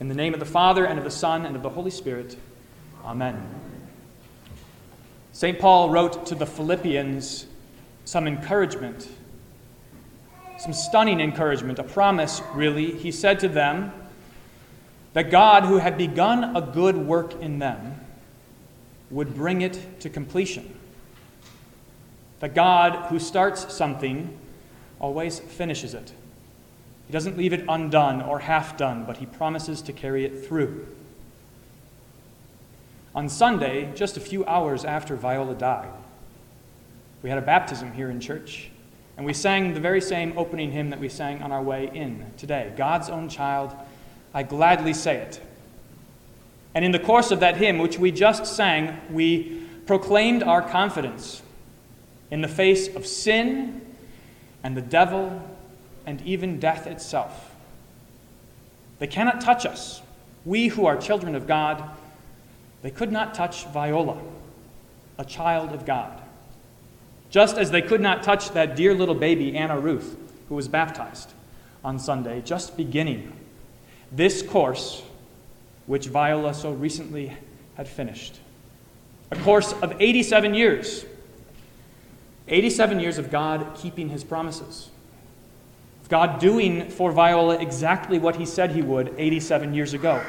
In the name of the Father, and of the Son, and of the Holy Spirit. Amen. St. Paul wrote to the Philippians some encouragement, some stunning encouragement, a promise, really. He said to them that God, who had begun a good work in them, would bring it to completion. That God, who starts something, always finishes it. He doesn't leave it undone or half done, but he promises to carry it through. On Sunday, just a few hours after Viola died, we had a baptism here in church, and we sang the very same opening hymn that we sang on our way in today God's own child, I gladly say it. And in the course of that hymn, which we just sang, we proclaimed our confidence in the face of sin and the devil and even death itself. They cannot touch us. We who are children of God, they could not touch Viola, a child of God. Just as they could not touch that dear little baby, Anna Ruth, who was baptized on Sunday, just beginning this course which Viola so recently had finished. A course of 87 years. 87 years of God keeping his promises. God doing for Viola exactly what he said he would 87 years ago,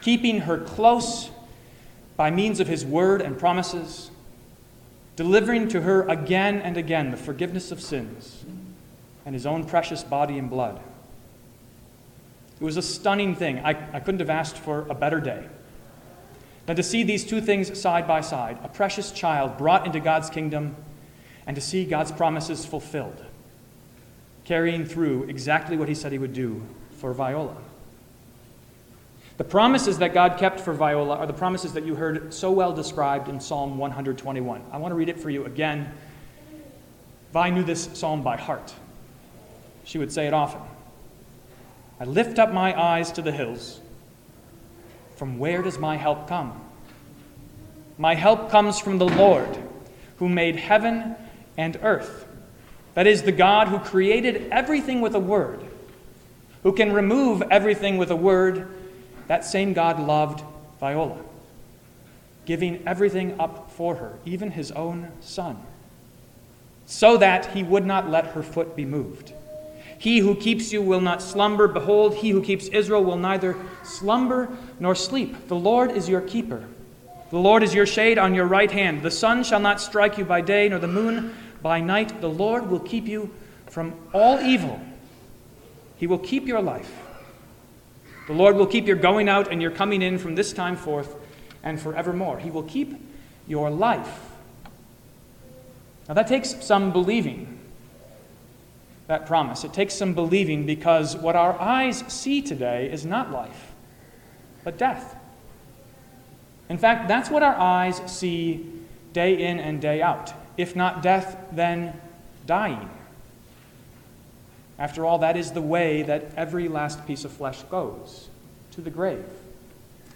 keeping her close by means of his word and promises, delivering to her again and again the forgiveness of sins and his own precious body and blood. It was a stunning thing. I, I couldn't have asked for a better day than to see these two things side by side a precious child brought into God's kingdom and to see God's promises fulfilled carrying through exactly what he said he would do for Viola. The promises that God kept for Viola are the promises that you heard so well described in Psalm 121. I want to read it for you again. Vi knew this psalm by heart. She would say it often. I lift up my eyes to the hills. From where does my help come? My help comes from the Lord, who made heaven and earth. That is, the God who created everything with a word, who can remove everything with a word, that same God loved Viola, giving everything up for her, even his own son, so that he would not let her foot be moved. He who keeps you will not slumber. Behold, he who keeps Israel will neither slumber nor sleep. The Lord is your keeper. The Lord is your shade on your right hand. The sun shall not strike you by day, nor the moon by night, the Lord will keep you from all evil. He will keep your life. The Lord will keep your going out and your coming in from this time forth and forevermore. He will keep your life. Now, that takes some believing, that promise. It takes some believing because what our eyes see today is not life, but death. In fact, that's what our eyes see day in and day out if not death, then dying. After all, that is the way that every last piece of flesh goes to the grave.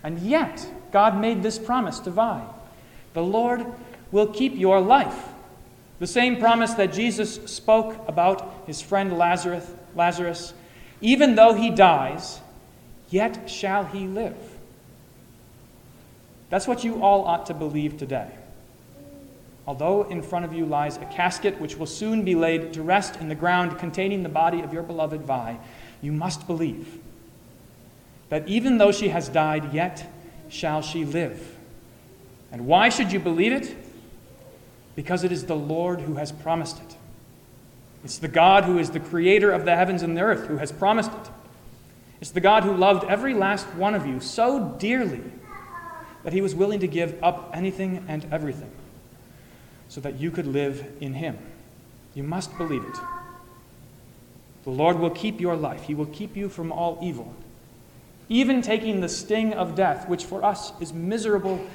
And yet, God made this promise to Vi The Lord will keep your life. The same promise that Jesus spoke about his friend Lazarus, Lazarus even though he dies, yet shall he live. That's what you all ought to believe today. Although in front of you lies a casket which will soon be laid to rest in the ground containing the body of your beloved Vi, you must believe that even though she has died, yet shall she live. And why should you believe it? Because it is the Lord who has promised it. It's the God who is the creator of the heavens and the earth who has promised it. It's the God who loved every last one of you so dearly that he was willing to give up anything and everything so that you could live in Him. You must believe it. The Lord will keep your life, He will keep you from all evil, even taking the sting of death, which for us is miserable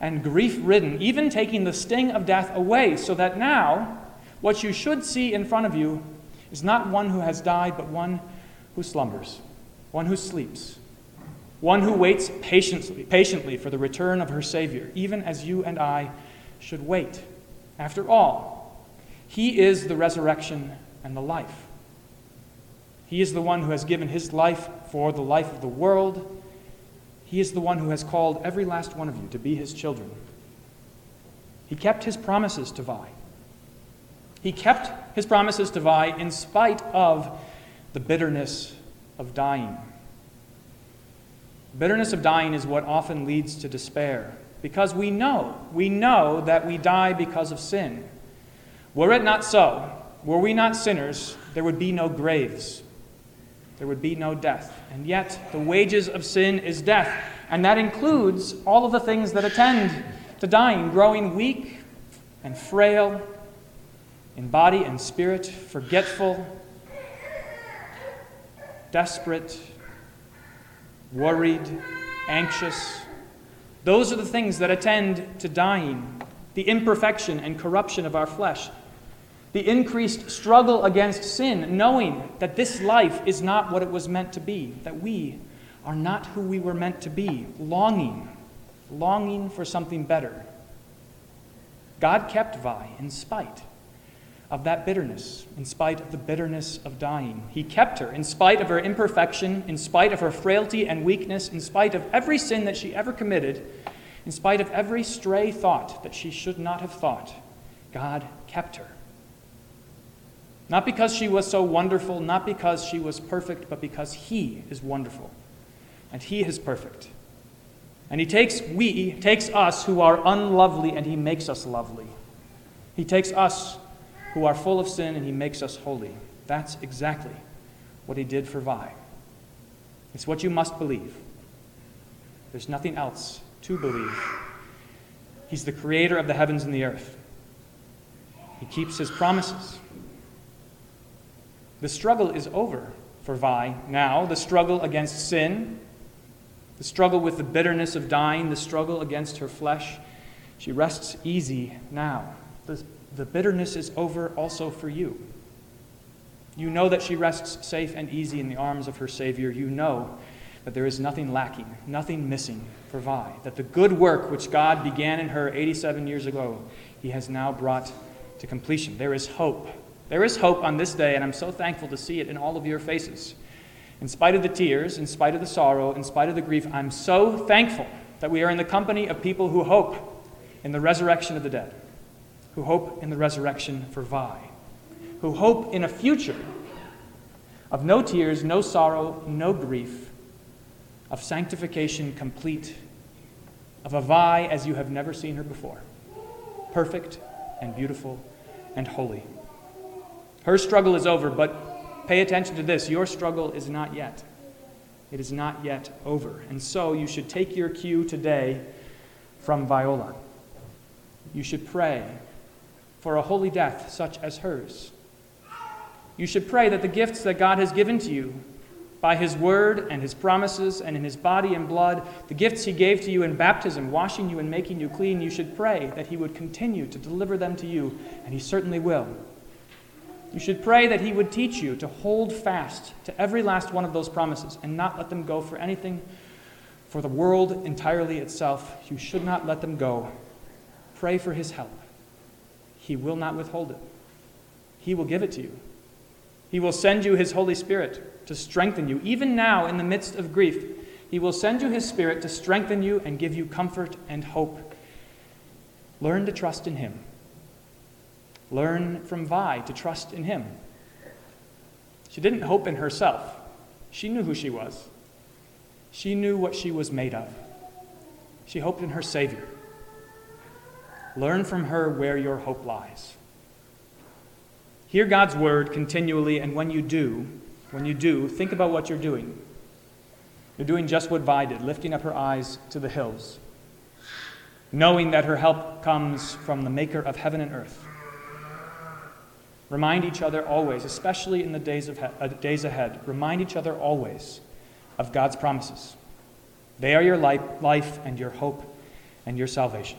and grief ridden, even taking the sting of death away, so that now what you should see in front of you is not one who has died, but one who slumbers, one who sleeps, one who waits patiently, patiently for the return of her Savior, even as you and I should wait after all, He is the resurrection and the life. He is the one who has given His life for the life of the world, He is the one who has called every last one of you to be his children. He kept his promises to Vi. He kept his promises to Vi in spite of the bitterness of dying. Bitterness of dying is what often leads to despair because we know, we know that we die because of sin. Were it not so, were we not sinners, there would be no graves, there would be no death. And yet, the wages of sin is death, and that includes all of the things that attend to dying, growing weak and frail in body and spirit, forgetful, desperate, worried, anxious. Those are the things that attend to dying, the imperfection and corruption of our flesh, the increased struggle against sin, knowing that this life is not what it was meant to be, that we are not who we were meant to be, longing, longing for something better. God kept Vi in spite of that bitterness, in spite of the bitterness of dying. He kept her in spite of her imperfection, in spite of her frailty and weakness, in spite of every sin that she ever committed, in spite of every stray thought that she should not have thought. God kept her. Not because she was so wonderful, not because she was perfect, but because He is wonderful and He is perfect. And He takes we, takes us who are unlovely, and He makes us lovely. He takes us who are full of sin and he makes us holy. That's exactly what he did for Vi. It's what you must believe. There's nothing else to believe. He's the creator of the heavens and the earth. He keeps his promises. The struggle is over for Vi now. The struggle against sin, the struggle with the bitterness of dying, the struggle against her flesh. She rests easy now. The bitterness is over also for you. You know that she rests safe and easy in the arms of her Savior. You know that there is nothing lacking, nothing missing for Vi. That the good work which God began in her 87 years ago, He has now brought to completion. There is hope. There is hope on this day, and I'm so thankful to see it in all of your faces. In spite of the tears, in spite of the sorrow, in spite of the grief, I'm so thankful that we are in the company of people who hope in the resurrection of the dead who hope in the resurrection for Vi, who hope in a future of no tears, no sorrow, no grief, of sanctification complete, of a Vi as you have never seen her before, perfect and beautiful and holy. Her struggle is over, but pay attention to this your struggle is not yet. It is not yet over. And so you should take your cue today from Viola. You should pray for a holy death such as hers. You should pray that the gifts that God has given to you by His word and His promises and in His body and blood, the gifts He gave to you in baptism, washing you and making you clean, you should pray that He would continue to deliver them to you, and He certainly will. You should pray that He would teach you to hold fast to every last one of those promises and not let them go for anything for the world entirely itself. You should not let them go. Pray for His help. He will not withhold it. He will give it to you. He will send you His Holy Spirit to strengthen you. Even now, in the midst of grief, He will send you His Spirit to strengthen you and give you comfort and hope. Learn to trust in Him. Learn from Vi to trust in Him. She didn't hope in herself, she knew who she was, she knew what she was made of. She hoped in her Savior. Learn from her where your hope lies. Hear God's word continually, and when you do, when you do, think about what you're doing. You're doing just what Vi did, lifting up her eyes to the hills, knowing that her help comes from the maker of heaven and earth. Remind each other always, especially in the days, of uh, days ahead, remind each other always of God's promises. They are your life and your hope and your salvation.